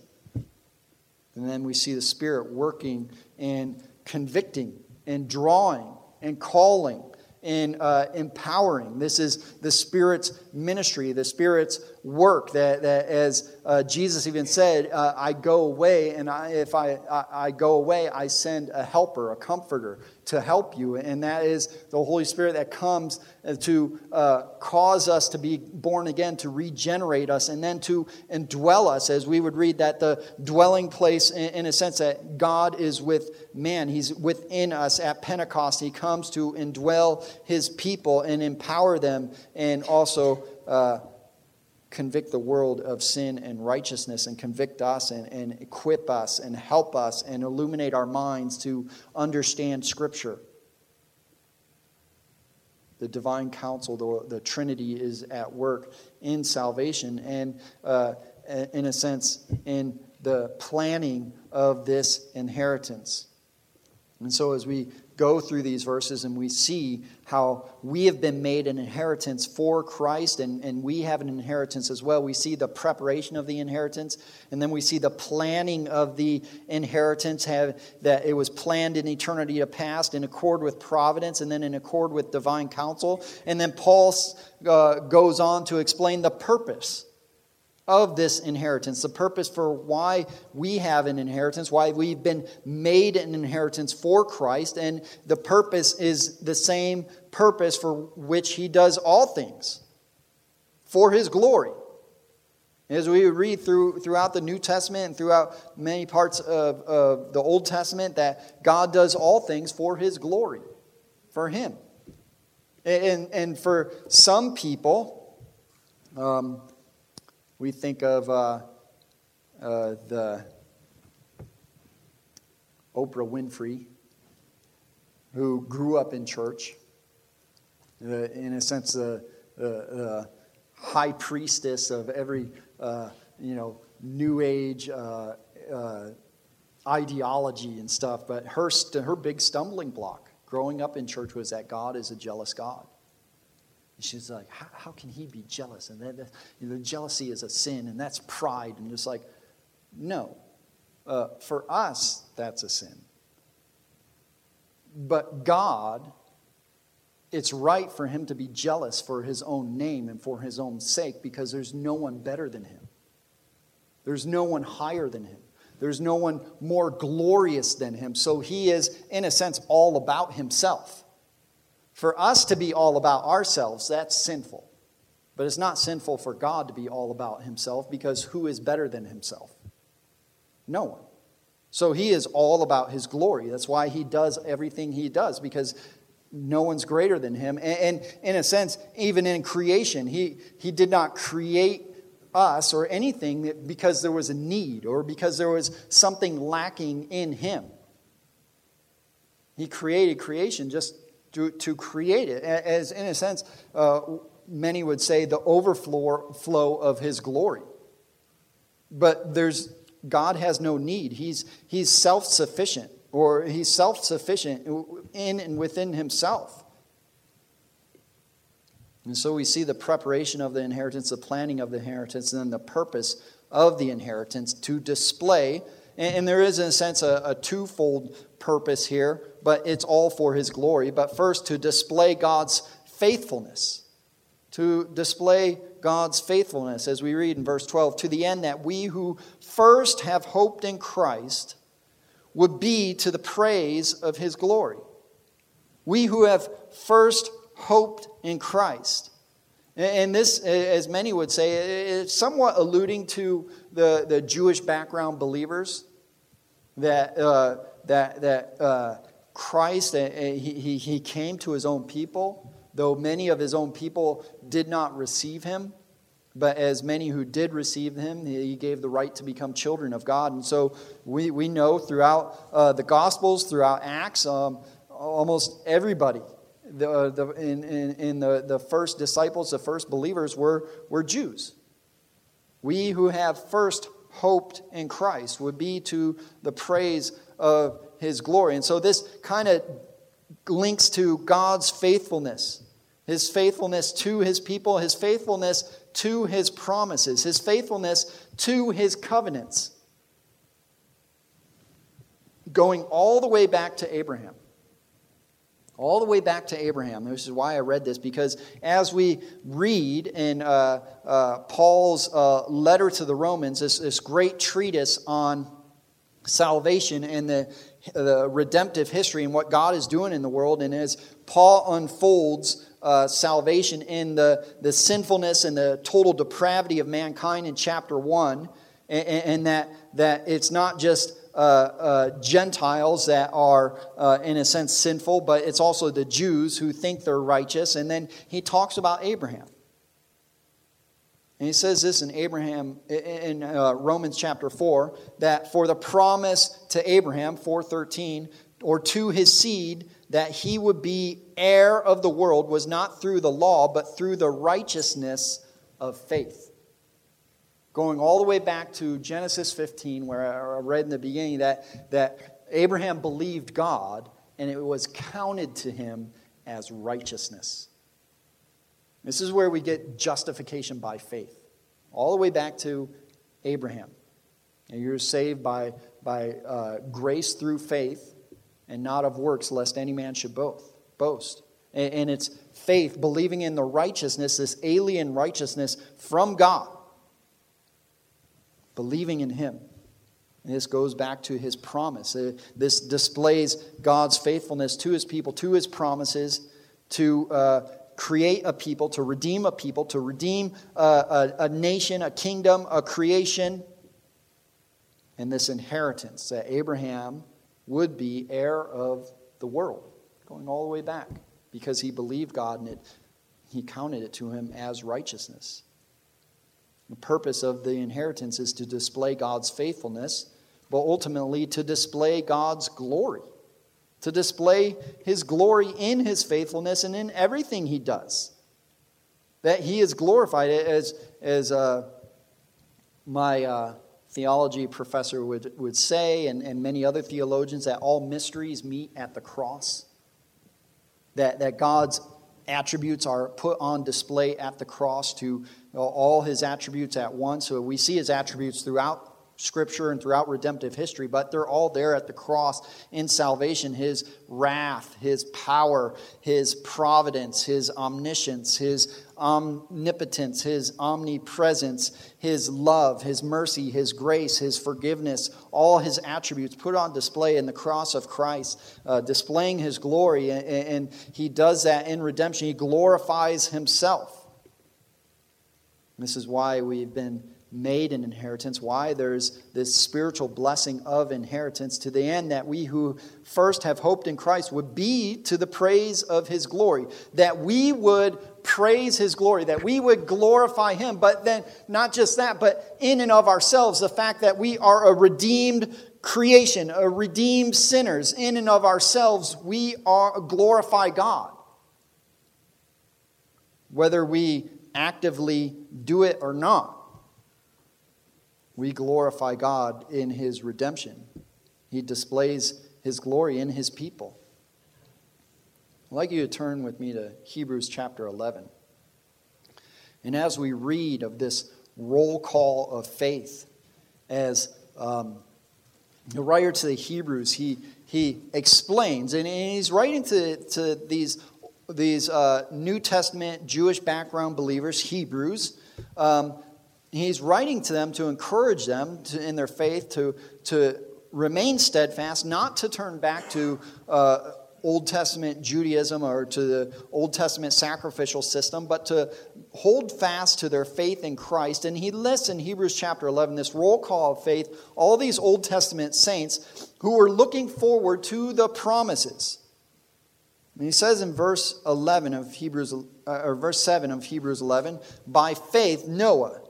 And then we see the Spirit working and convicting and drawing and calling and uh, empowering. This is the Spirit's ministry, the Spirit's work. That, that as uh, Jesus even said, uh, I go away, and I, if I, I, I go away, I send a helper, a comforter to help you. And that is the Holy Spirit that comes to uh, cause us to be born again, to regenerate us, and then to indwell us, as we would read that the dwelling place, in, in a sense, that God is with man. He's within us at Pentecost. He comes to indwell his people and empower them, and also. Convict the world of sin and righteousness and convict us and, and equip us and help us and illuminate our minds to understand Scripture. The divine counsel, the, the Trinity is at work in salvation and, uh, in a sense, in the planning of this inheritance. And so, as we go through these verses and we see how we have been made an inheritance for Christ and, and we have an inheritance as well. We see the preparation of the inheritance and then we see the planning of the inheritance, have, that it was planned in eternity past in accord with providence and then in accord with divine counsel. And then Paul uh, goes on to explain the purpose of this inheritance, the purpose for why we have an inheritance, why we've been made an inheritance for Christ, and the purpose is the same purpose for which He does all things for His glory. As we read through, throughout the New Testament and throughout many parts of, of the Old Testament, that God does all things for His glory, for Him. And, and for some people, um, we think of uh, uh, the Oprah Winfrey, who grew up in church. Uh, in a sense, the, the, high priestess of every uh, you know New Age uh, uh, ideology and stuff. But her her big stumbling block growing up in church was that God is a jealous God. And she's like, how, how can he be jealous? And that, you know, jealousy is a sin, and that's pride. And it's like, no. Uh, for us, that's a sin. But God, it's right for him to be jealous for his own name and for his own sake because there's no one better than him. There's no one higher than him. There's no one more glorious than him. So he is, in a sense, all about himself. For us to be all about ourselves, that's sinful. But it's not sinful for God to be all about himself because who is better than himself? No one. So he is all about his glory. That's why he does everything he does because no one's greater than him. And, and in a sense, even in creation, he, he did not create us or anything because there was a need or because there was something lacking in him. He created creation just to, to create it, as in a sense, uh, many would say, the overflow flow of his glory. But there's God has no need. He's, he's self sufficient, or he's self sufficient in and within himself. And so we see the preparation of the inheritance, the planning of the inheritance, and then the purpose of the inheritance to display. And, there is, in a sense, a, a twofold purpose here, but it's all for his glory. But first, to display God's faithfulness. To display God's faithfulness, as we read in verse 12, to the end that we who first have hoped in Christ would be to the praise of his glory. We who have first hoped in Christ. And this, as many would say, is somewhat alluding to the, the Jewish background believers that, uh, that, that uh, Christ, uh, he, he came to his own people, though many of his own people did not receive him. But as many who did receive him, he gave the right to become children of God. And so we, we know throughout uh, the Gospels, throughout Acts, um, almost everybody the, uh, the, in, in, in the, the first disciples, the first believers, were, were Jews. We who have first hoped in Christ would be to the praise of his glory. And so this kind of links to God's faithfulness his faithfulness to his people, his faithfulness to his promises, his faithfulness to his covenants. Going all the way back to Abraham all the way back to Abraham. This is why I read this, because as we read in uh, uh, Paul's uh, letter to the Romans, this, this great treatise on salvation and the, the redemptive history and what God is doing in the world, and as Paul unfolds uh, salvation in the, the sinfulness and the total depravity of mankind in chapter 1, and, and that, that it's not just uh, uh, Gentiles that are, uh, in a sense, sinful, but it's also the Jews who think they're righteous. And then he talks about Abraham. And he says this in Abraham in uh, Romans chapter 4 that for the promise to Abraham 413 or to his seed that he would be heir of the world was not through the law but through the righteousness of faith going all the way back to Genesis 15, where I read in the beginning that, that Abraham believed God and it was counted to him as righteousness. This is where we get justification by faith, all the way back to Abraham. And you're saved by, by uh, grace through faith and not of works, lest any man should both, boast. And, and it's faith, believing in the righteousness, this alien righteousness from God believing in Him. And this goes back to His promise. Uh, this displays God's faithfulness to His people, to His promises, to uh, create a people, to redeem a people, to redeem a, a, a nation, a kingdom, a creation, and this inheritance that Abraham would be heir of the world, going all the way back, because he believed God and it, he counted it to him as righteousness. The purpose of the inheritance is to display God's faithfulness, but ultimately to display God's glory, to display His glory in His faithfulness and in everything He does. That He is glorified, as, as uh, my uh, theology professor would, would say, and, and many other theologians, that all mysteries meet at the cross. That, that God's attributes are put on display at the cross to all his attributes at once. So we see his attributes throughout Scripture and throughout redemptive history, but they're all there at the cross in salvation His wrath, His power, His providence, His omniscience, His omnipotence, His omnipresence, His love, His mercy, His grace, His forgiveness, all His attributes put on display in the cross of Christ, uh, displaying His glory. And, and He does that in redemption. He glorifies Himself. This is why we've been made an inheritance, why there's this spiritual blessing of inheritance, to the end that we who first have hoped in Christ would be to the praise of his glory, that we would praise his glory, that we would glorify him. But then, not just that, but in and of ourselves, the fact that we are a redeemed creation, a redeemed sinners, in and of ourselves, we are glorify God. Whether we actively do it or not, we glorify God in his redemption. He displays his glory in his people. I'd like you to turn with me to Hebrews chapter 11. And as we read of this roll call of faith, as um, the writer to the Hebrews, he, he explains, and he's writing to, to these these uh, New Testament Jewish background believers, Hebrews. Um, he's writing to them to encourage them to, in their faith to, to remain steadfast, not to turn back to uh, Old Testament Judaism or to the Old Testament sacrificial system, but to hold fast to their faith in Christ. And he lists in Hebrews chapter 11 this roll call of faith, all these Old Testament saints who were looking forward to the promises. And he says in verse 11 of Hebrews, uh, or verse 7 of Hebrews 11, by faith Noah,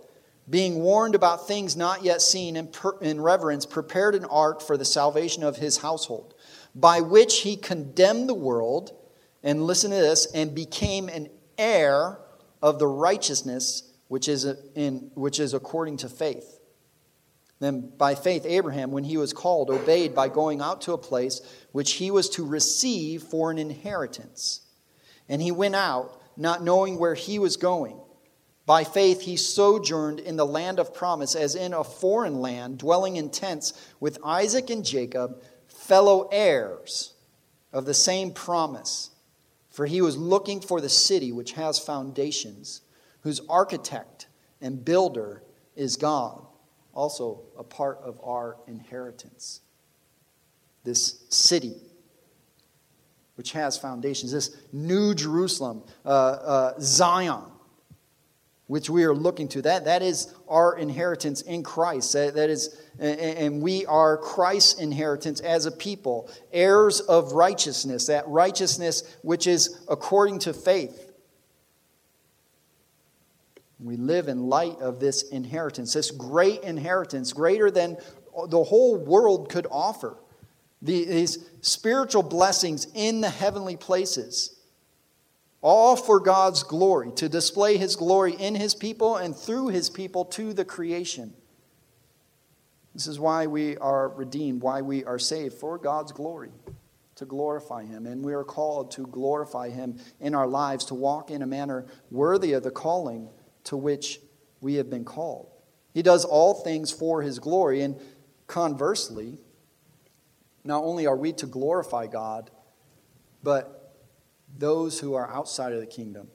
being warned about things not yet seen in, per, in reverence, prepared an ark for the salvation of his household, by which he condemned the world, and listen to this, and became an heir of the righteousness which is, in, which is according to faith. Then, by faith, Abraham, when he was called, obeyed by going out to a place which he was to receive for an inheritance. And he went out, not knowing where he was going. By faith, he sojourned in the land of promise, as in a foreign land, dwelling in tents with Isaac and Jacob, fellow heirs of the same promise. For he was looking for the city which has foundations, whose architect and builder is God also a part of our inheritance. This city, which has foundations, this new Jerusalem, uh, uh, Zion, which we are looking to, that, that is our inheritance in Christ. That, that is, and we are Christ's inheritance as a people, heirs of righteousness, that righteousness which is according to faith. We live in light of this inheritance, this great inheritance, greater than the whole world could offer. These spiritual blessings in the heavenly places, all for God's glory, to display His glory in His people and through His people to the creation. This is why we are redeemed, why we are saved, for God's glory, to glorify Him. And we are called to glorify Him in our lives, to walk in a manner worthy of the calling to which we have been called. He does all things for his glory. And conversely, not only are we to glorify God, but those who are outside of the kingdom,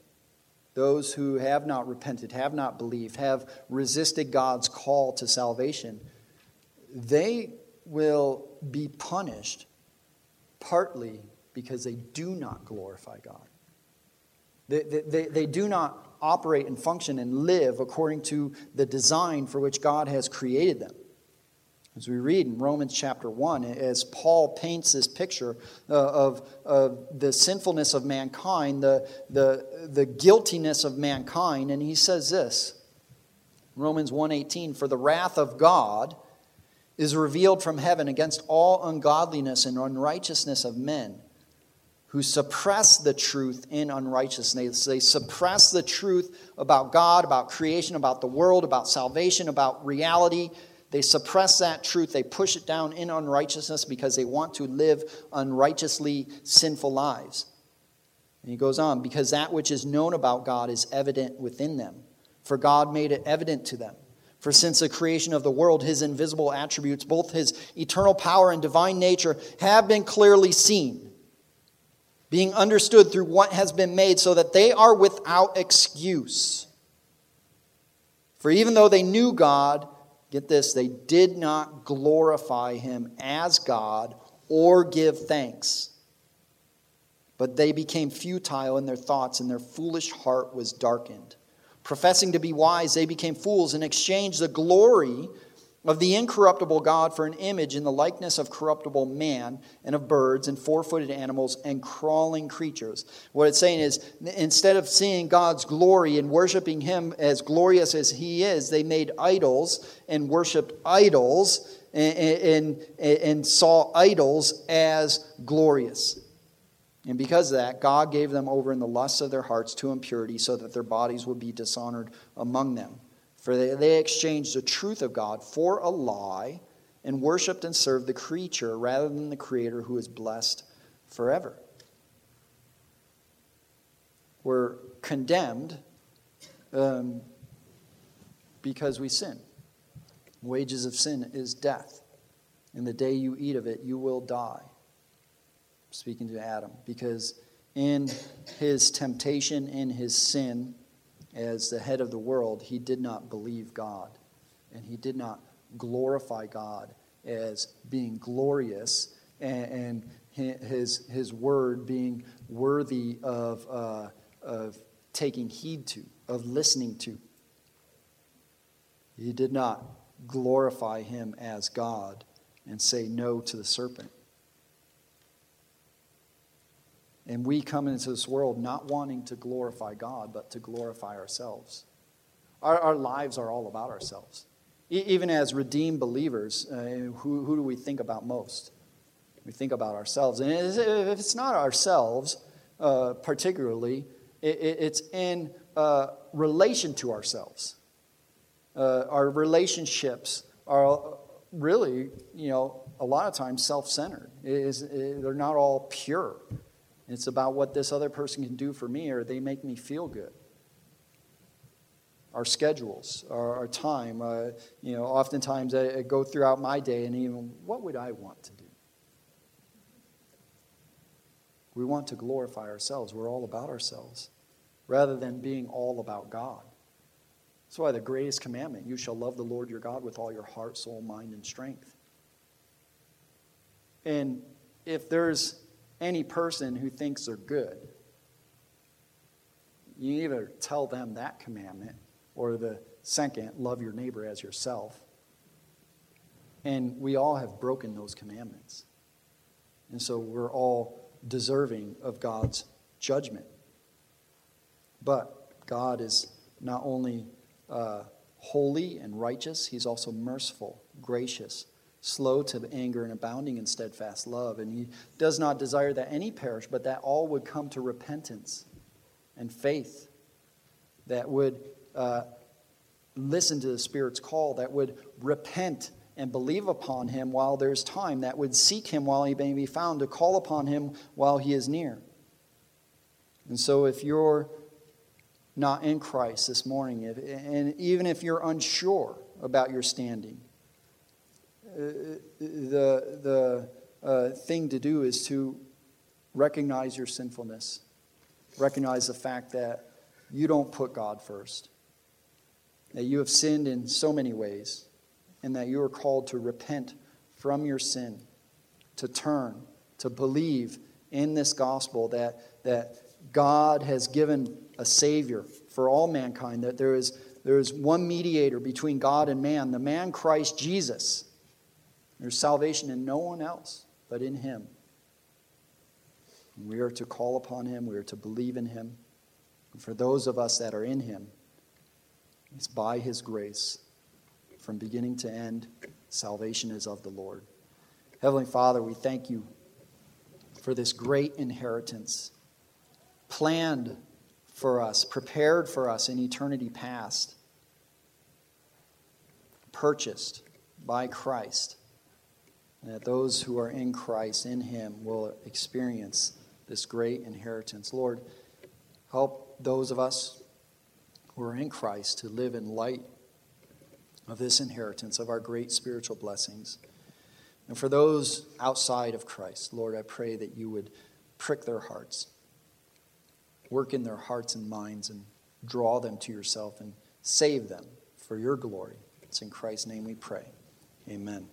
those who have not repented, have not believed, have resisted God's call to salvation, they will be punished partly because they do not glorify God. They, they, they, do not operate and function and live according to the design for which God has created them. As we read in Romans chapter 1, as Paul paints this picture uh, of, of the sinfulness of mankind, the, the, the guiltiness of mankind, and he says this Romans 1:18 For the wrath of God is revealed from heaven against all ungodliness and unrighteousness of men who suppress the truth in unrighteousness. They suppress the truth about God, about creation, about the world, about salvation, about reality. They suppress that truth. They push it down in unrighteousness because they want to live unrighteously sinful lives. And he goes on, because that which is known about God is evident within them, for God made it evident to them. For since the creation of the world, his invisible attributes, both his eternal power and divine nature, have been clearly seen being understood through what has been made, so that they are without excuse. For even though they knew God, get this, they did not glorify him as God or give thanks. But they became futile in their thoughts, and their foolish heart was darkened. Professing to be wise, they became fools and exchanged the glory of the incorruptible God for an image in the likeness of corruptible man and of birds and four footed animals and crawling creatures. What it's saying is, instead of seeing God's glory and worshiping Him as glorious as He is, they made idols and worshiped idols and, and, and saw idols as glorious. And because of that, God gave them over in the lusts of their hearts to impurity so that their bodies would be dishonored among them. For they, they exchanged the truth of God for a lie and worshiped and served the creature rather than the Creator who is blessed forever. We're condemned um, because we sin. Wages of sin is death. And the day you eat of it, you will die speaking to Adam, because in his temptation, in his sin, as the head of the world, he did not believe God. And he did not glorify God as being glorious and, his, his word being worthy of, uh, of taking heed to, of listening to. He did not glorify him as God and say no to the serpent. And we come into this world not wanting to glorify God, but to glorify ourselves. Our, our lives are all about ourselves. E- even as redeemed believers, uh, who, who do we think about most? We think about ourselves. And if it's not ourselves, uh, particularly, it, it's in uh, relation to ourselves. Uh, our relationships are really, you know, a lot of times self centered. They're not all pure. It's about what this other person can do for me or they make me feel good. Our schedules, our, our time, uh, you know, oftentimes I, I go throughout my day and even, what would I want to do? We want to glorify ourselves. We're all about ourselves rather than being all about God. That's why the greatest commandment you shall love the Lord your God with all your heart, soul, mind, and strength. And if there's any person who thinks they're good. You either tell them that commandment or the second, love your neighbor as yourself. And we all have broken those commandments. And so we're all deserving of God's judgment. But God is not only uh, holy and righteous, He's also merciful, gracious, slow to anger and abounding in steadfast love. And he does not desire that any perish, but that all would come to repentance and faith, that would uh, listen to the Spirit's call, that would repent and believe upon him while there's time, that would seek him while he may be found, to call upon him while he is near. And so if you're not in Christ this morning, if, and even if you're unsure about your standing, the, the uh, thing to do is to recognize your sinfulness, recognize the fact that you don't put God first, that you have sinned in so many ways, and that you are called to repent from your sin, to turn, to believe in this gospel that, that God has given a Savior for all mankind, that there is, there is one mediator between God and man, the man Christ Jesus there's salvation in no one else but in Him. And we are to call upon Him, we are to believe in Him. And for those of us that are in Him, it's by His grace. From beginning to end, salvation is of the Lord. Heavenly Father, we thank you for this great inheritance planned for us, prepared for us in eternity past, purchased by Christ that those who are in Christ, in Him, will experience this great inheritance. Lord, help those of us who are in Christ to live in light of this inheritance, of our great spiritual blessings. And for those outside of Christ, Lord, I pray that you would prick their hearts, work in their hearts and minds, and draw them to yourself and save them for your glory. It's in Christ's name we pray. Amen.